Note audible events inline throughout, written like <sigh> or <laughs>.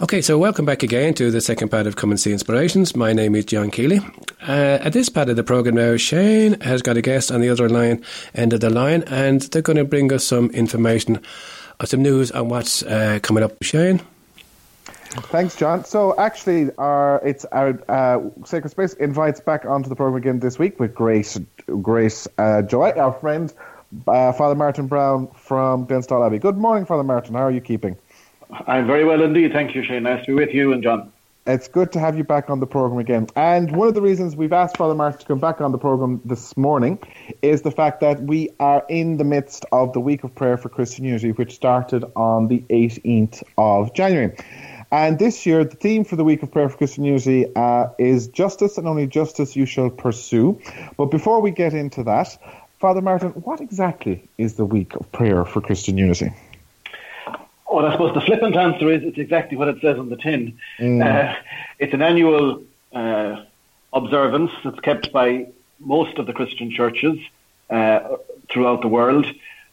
Okay, so welcome back again to the second part of Come and See Inspirations. My name is John Keeley. Uh, at this part of the programme now, Shane has got a guest on the other line, end of the line, and they're going to bring us some information, or some news on what's uh, coming up. Shane? Thanks, John. So, actually, our it's our uh, Sacred Space invites back onto the program again this week with Grace, Grace uh, Joy, our friend, uh, Father Martin Browne from Glenstal Abbey. Good morning, Father Martin. How are you keeping? I'm very well indeed. Thank you, Shane. Nice to be with you and John. It's good to have you back on the program again. And one of the reasons we've asked Father Martin to come back on the program this morning is the fact that we are in the midst of the week of prayer for Christian unity, which started on the 18th of January. And this year, the theme for the week of prayer for Christian unity uh, is justice and only justice you shall pursue. But before we get into that, Father Martin, what exactly is the week of prayer for Christian unity? Well, I suppose the flippant answer is it's exactly what it says on the tin. Mm. Uh, it's an annual uh, observance that's kept by most of the Christian churches uh, throughout the world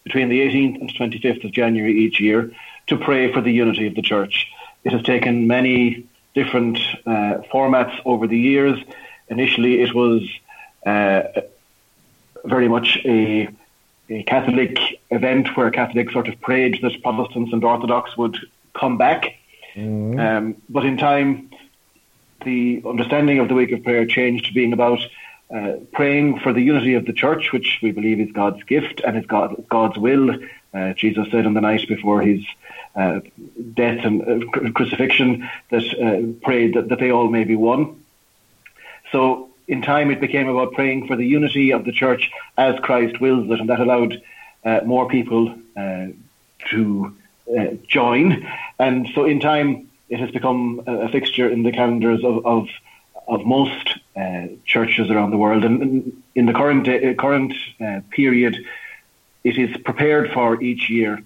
between the 18th and 25th of January each year to pray for the unity of the church. It has taken many different uh, formats over the years. Initially, it was uh, very much a a Catholic event where Catholics sort of prayed that Protestants and Orthodox would come back. Mm-hmm. Um, but in time, the understanding of the week of prayer changed to being about uh, praying for the unity of the church, which we believe is God's gift and is God, God's will. Uh, Jesus said on the night before his uh, death and uh, crucifixion that uh, prayed that, that they all may be one. So in time, it became about praying for the unity of the church as Christ wills it, and that allowed uh, more people uh, to uh, join. And so, in time, it has become a, a fixture in the calendars of of, of most uh, churches around the world. And in the current uh, current uh, period, it is prepared for each year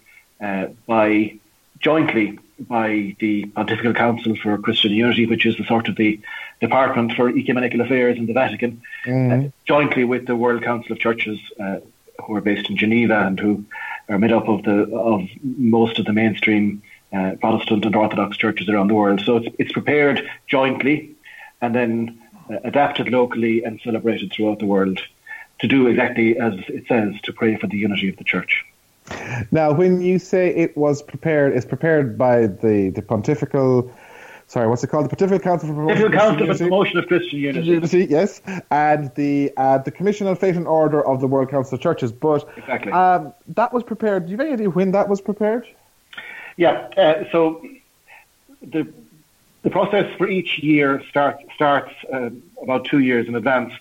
by jointly by the Pontifical Council for Christian Unity, which is the sort of the Department for Ecumenical Affairs in the Vatican, mm. uh, jointly with the World Council of Churches, uh, who are based in Geneva and who are made up of the of most of the mainstream uh, Protestant and Orthodox churches around the world. So it's, it's prepared jointly and then uh, adapted locally and celebrated throughout the world to do exactly as it says to pray for the unity of the church. Now, when you say it was prepared, it's prepared by the, the pontifical sorry, what's it called? The Pontifical Council for Promotion, Council for Promotion of Christian Unity. Unity. Yes, and the uh, the Commission on Faith and Order of the World Council of Churches. But exactly. um, that was prepared. Do you have any idea when that was prepared? Yeah. Uh, so the the process for each year start, starts uh, about two years in advance,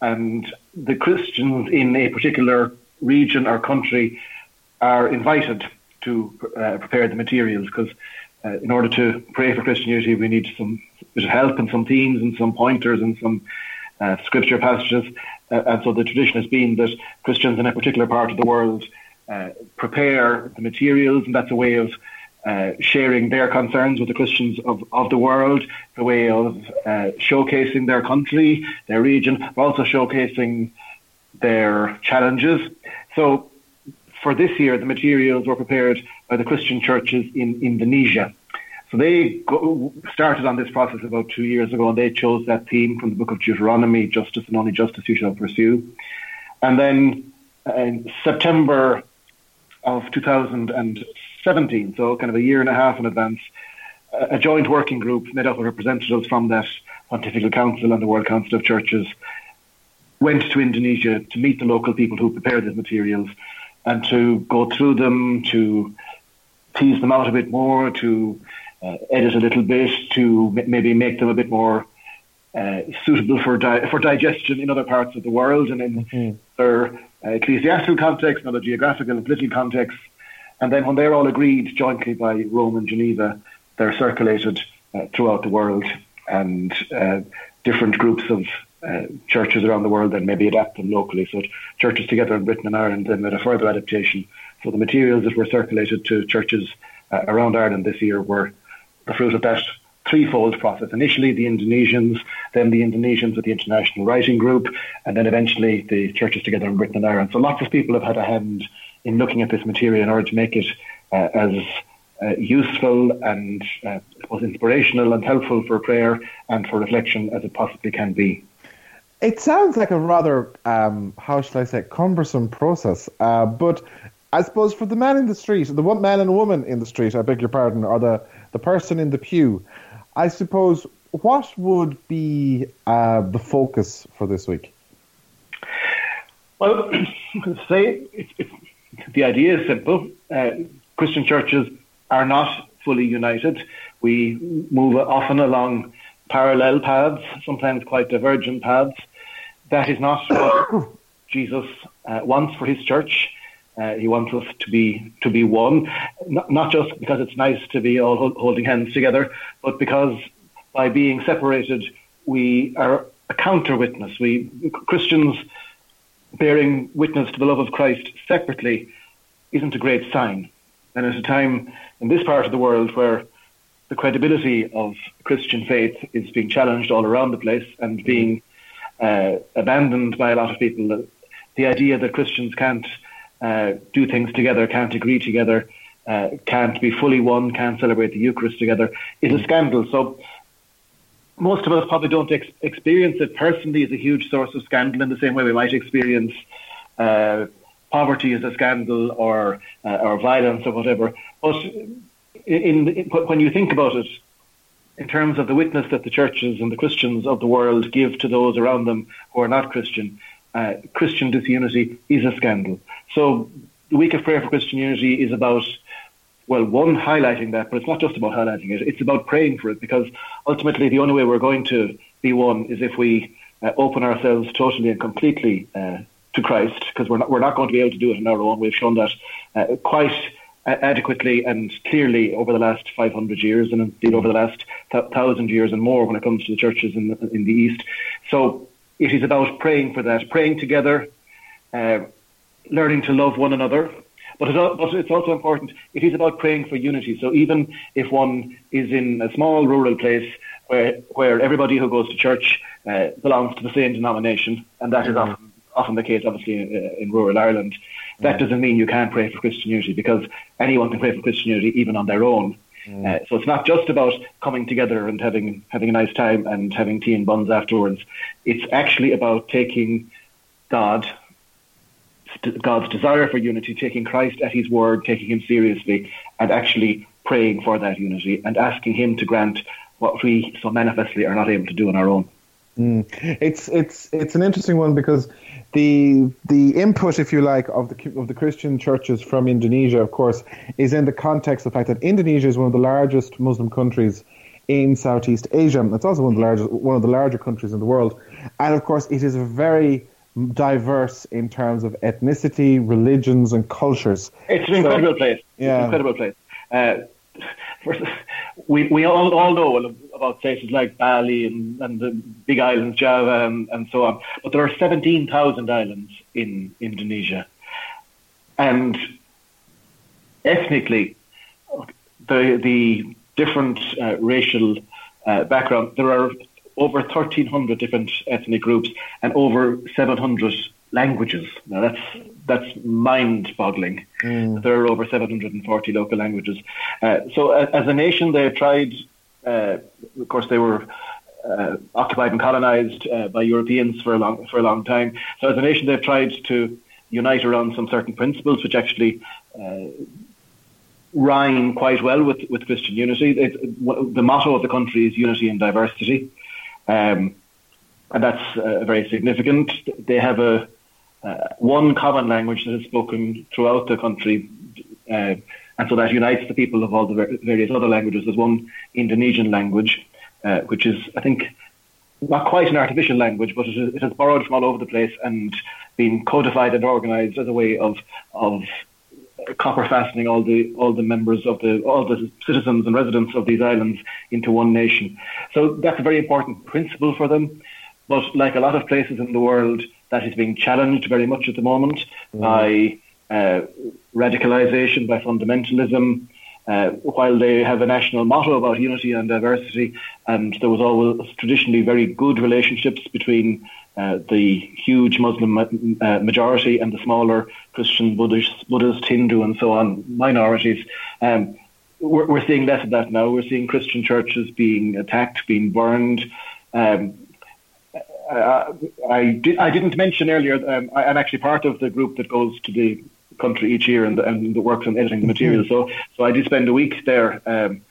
and the Christians in a particular region or country are invited to uh, prepare the materials because uh, in order to pray for Christian unity, we need some help and some themes and some pointers and some uh, scripture passages. Uh, and so the tradition has been that Christians in a particular part of the world uh, prepare the materials, and that's a way of uh, sharing their concerns with the Christians of, of the world, a way of showcasing their country, their region, but also showcasing their challenges. So for this year, the materials were prepared by the Christian churches in Indonesia. So they go, started on this process about two years ago, and they chose that theme from the book of Deuteronomy: "Justice and only justice you shall pursue." And then uh, in September of 2017, so kind of a year and a half in advance, a joint working group made up of representatives from that Pontifical Council and the World Council of Churches went to Indonesia to meet the local people who prepared these materials and to go through them, to tease them out a bit more, to uh, edit a little bit, to m- maybe make them a bit more uh, suitable for di- for digestion in other parts of the world and in mm-hmm. their uh, ecclesiastical context other geographical and political contexts. And then when they're all agreed jointly by Rome and Geneva, they're circulated uh, throughout the world and uh, different groups of uh, churches around the world then maybe adapt them locally. So churches together in Britain and Ireland then made a further adaptation. So the materials that were circulated to churches uh, around Ireland this year were the fruit of that threefold process. Initially the Indonesians, then the Indonesians with the International Writing Group, and then eventually the churches together in Britain and Ireland. So lots of people have had a hand in looking at this material in order to make it uh, as uh, useful and uh, inspirational and helpful for prayer and for reflection as it possibly can be. It sounds like a rather, um, how shall I say, cumbersome process. Uh, but I suppose for the man in the street, the one man and woman in the street, I beg your pardon, or the, the person in the pew, I suppose what would be uh, the focus for this week? Well, <coughs> say the idea is simple. Uh, Christian churches are not fully united. We move often along parallel paths, sometimes quite divergent paths. That is not what <coughs> Jesus uh, wants for his church. Uh, he wants us to be to be one, not, not just because it's nice to be all holding hands together, but because by being separated, we are a counter witness. We Christians bearing witness to the love of Christ separately isn't a great sign. And at a time in this part of the world where the credibility of Christian faith is being challenged all around the place and being uh, abandoned by a lot of people, the idea that Christians can't uh, do things together, can't agree together, uh, can't be fully one, can't celebrate the Eucharist together is a scandal. So most of us probably don't ex- experience it personally as a huge source of scandal in the same way we might experience uh, poverty as a scandal or uh, or violence or whatever. But in, in, when you think about it, in terms of the witness that the churches and the Christians of the world give to those around them who are not Christian, uh, Christian disunity is a scandal. So the week of prayer for Christian unity is about well, one, highlighting that, but it's not just about highlighting it, it's about praying for it because ultimately the only way we're going to be one is if we uh, open ourselves totally and completely uh, to Christ because we're not, we're not going to be able to do it on our own. We've shown that uh, quite adequately and clearly over the last 500 years and indeed over the last thousand years and more when it comes to the churches in the, in the East. So it is about praying for that, praying together, uh, learning to love one another, but it's also important, it is about praying for unity. So even if one is in a small rural place where, where everybody who goes to church uh, belongs to the same denomination, and that is mm-hmm. often, often the case, obviously, in, uh, in rural Ireland, that doesn't mean you can't pray for Christian unity because anyone can pray for Christian unity even on their own. Mm. Uh, so it's not just about coming together and having having a nice time and having tea and buns afterwards. It's actually about taking God God's desire for unity, taking Christ at his word, taking him seriously, and actually praying for that unity and asking him to grant what we so manifestly are not able to do on our own. Mm. It's it's it's an interesting one because the the input, if you like, of the of the Christian churches from Indonesia, of course, is in the context of the fact that Indonesia is one of the largest Muslim countries in Southeast Asia. It's also one of the largest one of the larger countries in the world, and of course, it is very diverse in terms of ethnicity, religions, and cultures. It's an incredible so, place. Yeah. It's an incredible place. Uh, first, <laughs> we we all, all know about places like Bali and, and the big islands, Java, and, and so on. But there are 17,000 islands in Indonesia. And ethnically, the, the different uh, racial uh, background, there are over 1,300 different ethnic groups and over 700 languages. Now that's that's mind-boggling. Mm. There are over 740 local languages. Uh, so as a nation, they tried. Uh, of course, they were uh, occupied and colonized uh, by Europeans for a long for a long time. So as a nation, they've tried to unite around some certain principles, which actually. Uh, rhyme quite well with, with Christian unity. It, the motto of the country is unity and diversity. Um, and that's uh, very significant. They have a uh, one common language that is spoken throughout the country, and so that unites the people of all the various other languages. There's one Indonesian language, uh, which is, I think, not quite an artificial language, but it, it has borrowed from all over the place and been codified and organised as a way of of copper fastening all the all the members of the all the citizens and residents of these islands into one nation. So that's a very important principle for them. But like a lot of places in the world, that is being challenged very much at the moment mm. by uh, radicalization, by fundamentalism. Uh, while they have a national motto about unity and diversity, and there was always traditionally very good relationships between uh, the huge Muslim uh, majority and the smaller Christian, Buddhist, Buddhist, Hindu, and so on minorities. Um, we're, we're, seeing less of that now. We're seeing Christian churches being attacked, being burned. Um, I, I, did, didn't mention earlier, um, I, am actually part of the group that goes to the country each year and, and works on editing the material. Mm-hmm. So, so I did spend a week there um,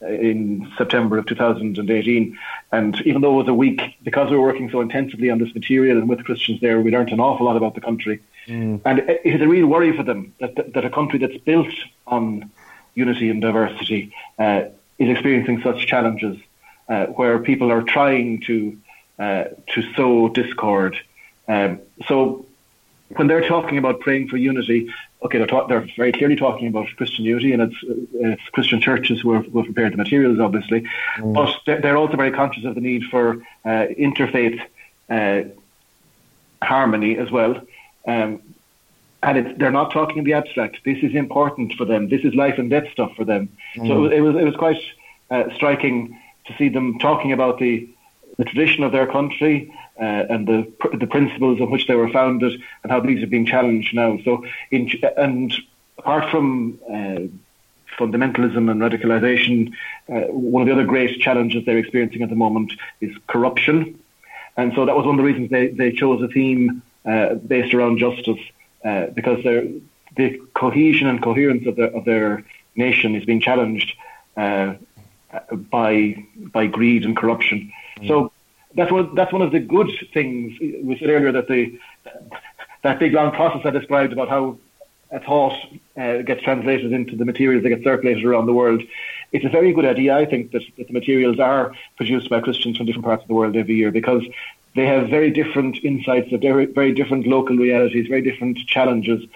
in September of 2018. And even though it was a week, because we were working so intensively on this material and with Christians there, we learned an awful lot about the country. Mm. And it is a real worry for them that, that, that, a country that's built on unity and diversity uh, is experiencing such challenges uh, where people are trying to uh, to sow discord. Um, so when they're talking about praying for unity, okay, they're, talk, they're very clearly talking about Christian unity, and it's, it's Christian churches who have, who have prepared the materials, obviously, mm. but they're, they're, also very conscious of the need for uh, interfaith uh, harmony as well. Um, and they're not talking in the abstract. This is important for them. This is life and death stuff for them. Mm. So it was it was quite uh, striking to see them talking about the the tradition of their country uh, and the the principles on which they were founded and how these are being challenged now. So, in, and apart from uh, fundamentalism and radicalization, uh, one of the other great challenges they're experiencing at the moment is corruption. And so that was one of the reasons they, they chose a theme uh, based around justice, uh, because the cohesion and coherence of their, of their nation is being challenged uh, by by greed and corruption. So that's one that's one of the good things we said earlier that the that big long process I described about how a thought uh, gets translated into the materials that get circulated around the world. It's a very good idea, I think, that, that the materials are produced by Christians from different parts of the world every year because they have very different insights, very, very different local realities, very different challenges,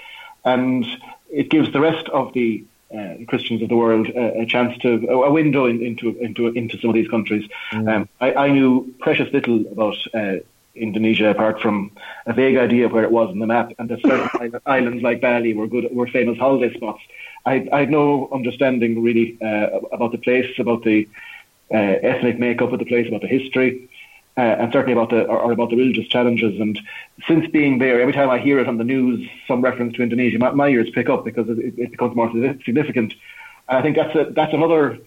and it gives the rest of the uh, Christians of the world uh, a chance to a window in, into into into some of these countries. Mm. Um, I, I, knew precious little about uh, Indonesia apart from a vague idea of where it was on the map, and that certain <laughs> islands like Bali were good, were famous holiday spots. I, I had no understanding really uh, about the place, about the uh, ethnic makeup of the place, about the history uh, and certainly about the or, about the religious challenges. And since being there, every time I hear it on the news, some reference to Indonesia, my, my ears pick up because it, it, becomes more significant. And I think that's a, that's another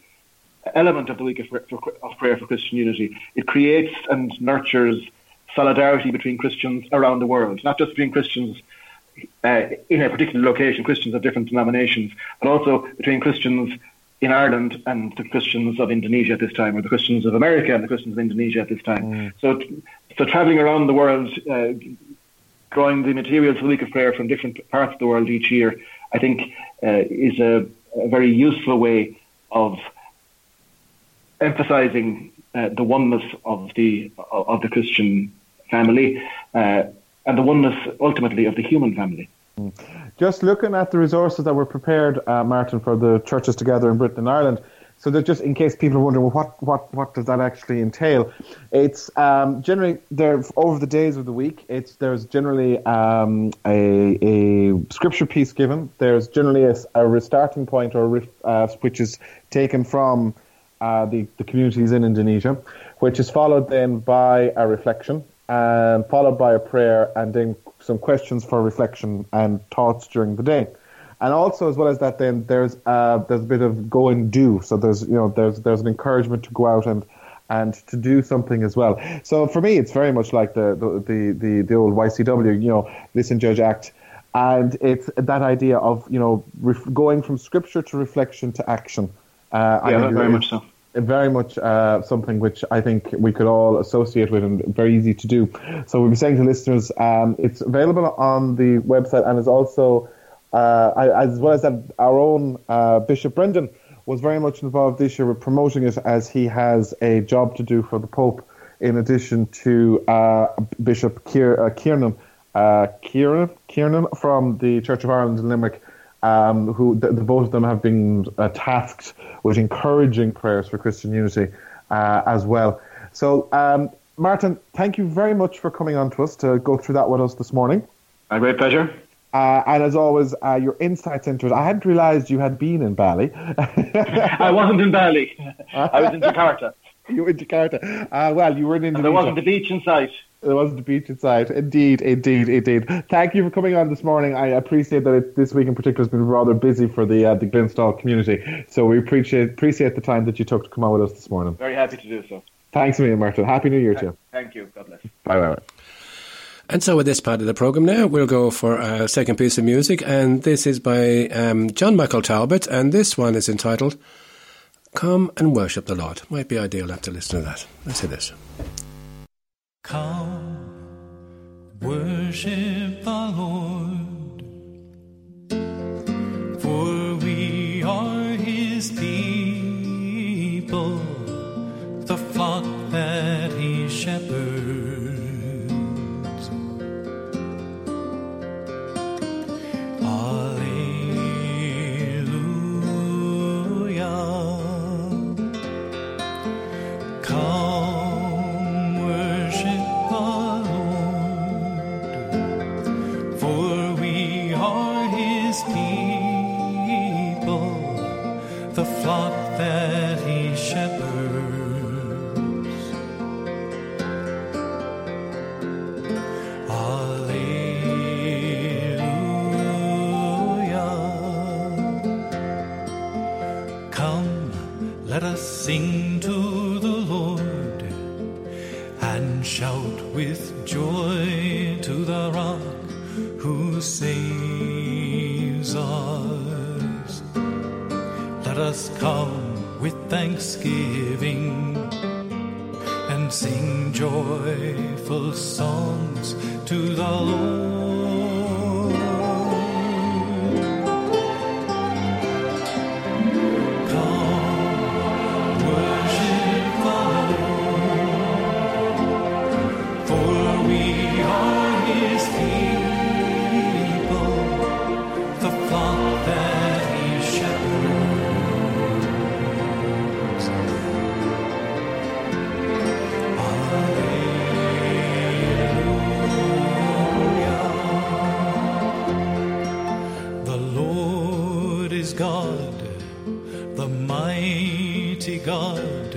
element of the week of, for, of prayer for Christian unity. It creates and nurtures solidarity between Christians around the world, not just between Christians. Uh, in a particular location, Christians of different denominations, but also between Christians in Ireland and the Christians of Indonesia at this time, or the Christians of America and the Christians of Indonesia at this time. Mm. So, so traveling around the world, uh, drawing the materials for the Week of Prayer from different parts of the world each year, I think uh, is a, a, very useful way of emphasising uh, the oneness of the of the Christian family uh, and the oneness ultimately of the human family. Mm. Just looking at the resources that were prepared, uh, Martin, for the churches together in Britain and Ireland. So that just in case people are wondering, well, what, what, what does that actually entail? It's um, generally there over the days of the week. It's there's generally um, a, a scripture piece given. There's generally a, a restarting point or uh, which is taken from uh, the the communities in Indonesia, which is followed then by a reflection and followed by a prayer, and then some questions for reflection and thoughts during the day. And also, as well as that, then there's uh, there's a bit of go and do. So there's you know there's there's an encouragement to go out and and to do something as well. So for me, it's very much like the the the, the, old YCW. You know, listen, judge, act. And it's that idea of you know ref- going from scripture to reflection to action. Uh, yeah, very much so very much uh, something which I think we could all associate with and very easy to do. So we'll be saying to listeners, um, it's available on the website and is also, uh, as well as that, our own uh, Bishop Brendan was very much involved this year with promoting it as he has a job to do for the Pope in addition to uh, Bishop Kier, uh, Kiernan, uh, Kearon, from the Church of Ireland in Limerick um, who the, the, both of them have been uh, tasked with encouraging prayers for Christian unity uh, as well. So, um, Martin, thank you very much for coming on to us to go through that with us this morning. My great pleasure. Uh, and as always, uh, your insights into it. I hadn't realised you had been in Bali. <laughs> I wasn't in Bali. <laughs> I was in Jakarta. You were in Jakarta. Uh, well, you were in Indonesia. And there wasn't a beach in sight. It wasn't the beach inside. Indeed, indeed, indeed. Thank you for coming on this morning. I appreciate that it, this week in particular has been rather busy for the uh, the Glenstal community. So we appreciate appreciate the time that you took to come on with us this morning. Very happy to do so. Thanks a million, Martin. Happy New Year to you. Thank you. God bless. Bye bye. And so, with this part of the programme now, we'll go for a second piece of music, and this is by um, John Michael Talbot, and this one is entitled Come and Worship the Lord. Might be ideal after listening to that. Let's hear this. Come, worship the Lord, Let us come with thanksgiving and sing joyful songs to the Lord. Almighty God,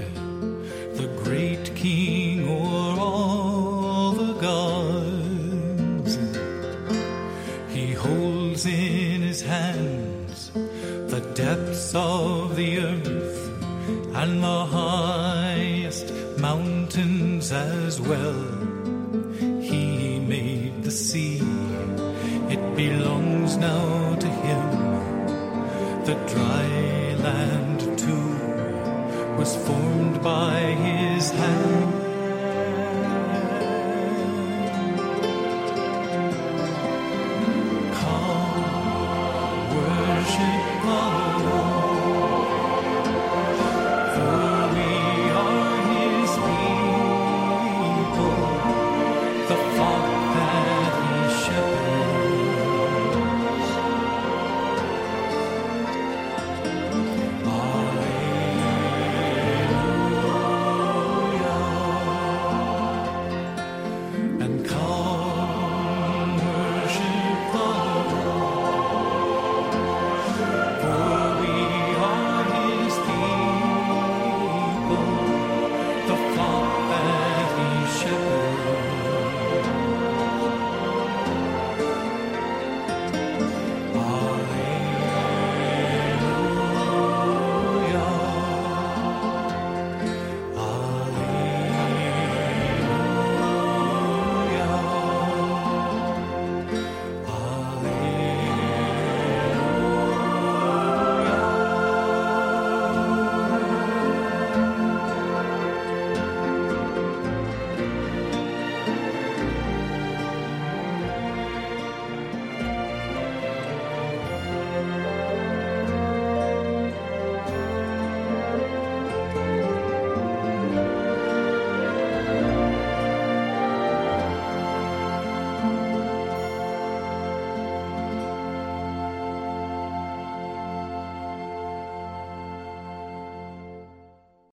the great King o'er all the gods. He holds in his hands the depths of the earth and the highest mountains as well. He made the sea, it belongs now to him, the dry land was formed by his hand.